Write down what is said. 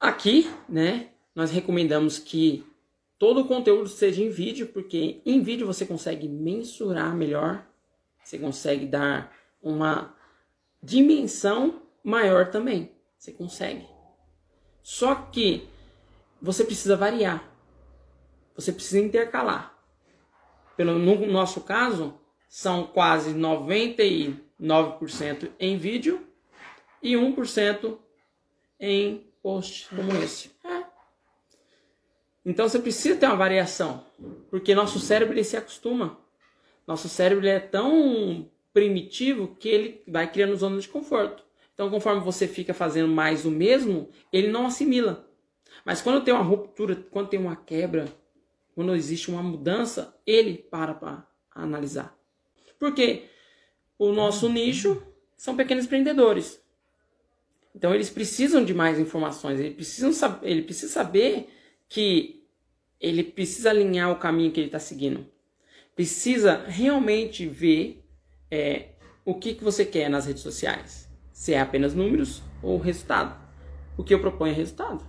Aqui, né, nós recomendamos que todo o conteúdo seja em vídeo, porque em vídeo você consegue mensurar melhor, você consegue dar uma dimensão maior também. Você consegue. Só que você precisa variar. Você precisa intercalar. Pelo no nosso caso, são quase 99% em vídeo e 1% em post como esse. Então você precisa ter uma variação, porque nosso cérebro ele se acostuma. Nosso cérebro é tão primitivo que ele vai criando zona de conforto. Então, conforme você fica fazendo mais o mesmo, ele não assimila. Mas quando tem uma ruptura, quando tem uma quebra, quando existe uma mudança, ele para para analisar. Porque o nosso nicho são pequenos empreendedores. Então eles precisam de mais informações, ele precisa, ele precisa saber que ele precisa alinhar o caminho que ele está seguindo. Precisa realmente ver é, o que, que você quer nas redes sociais. Se é apenas números ou resultado. O que eu proponho é resultado.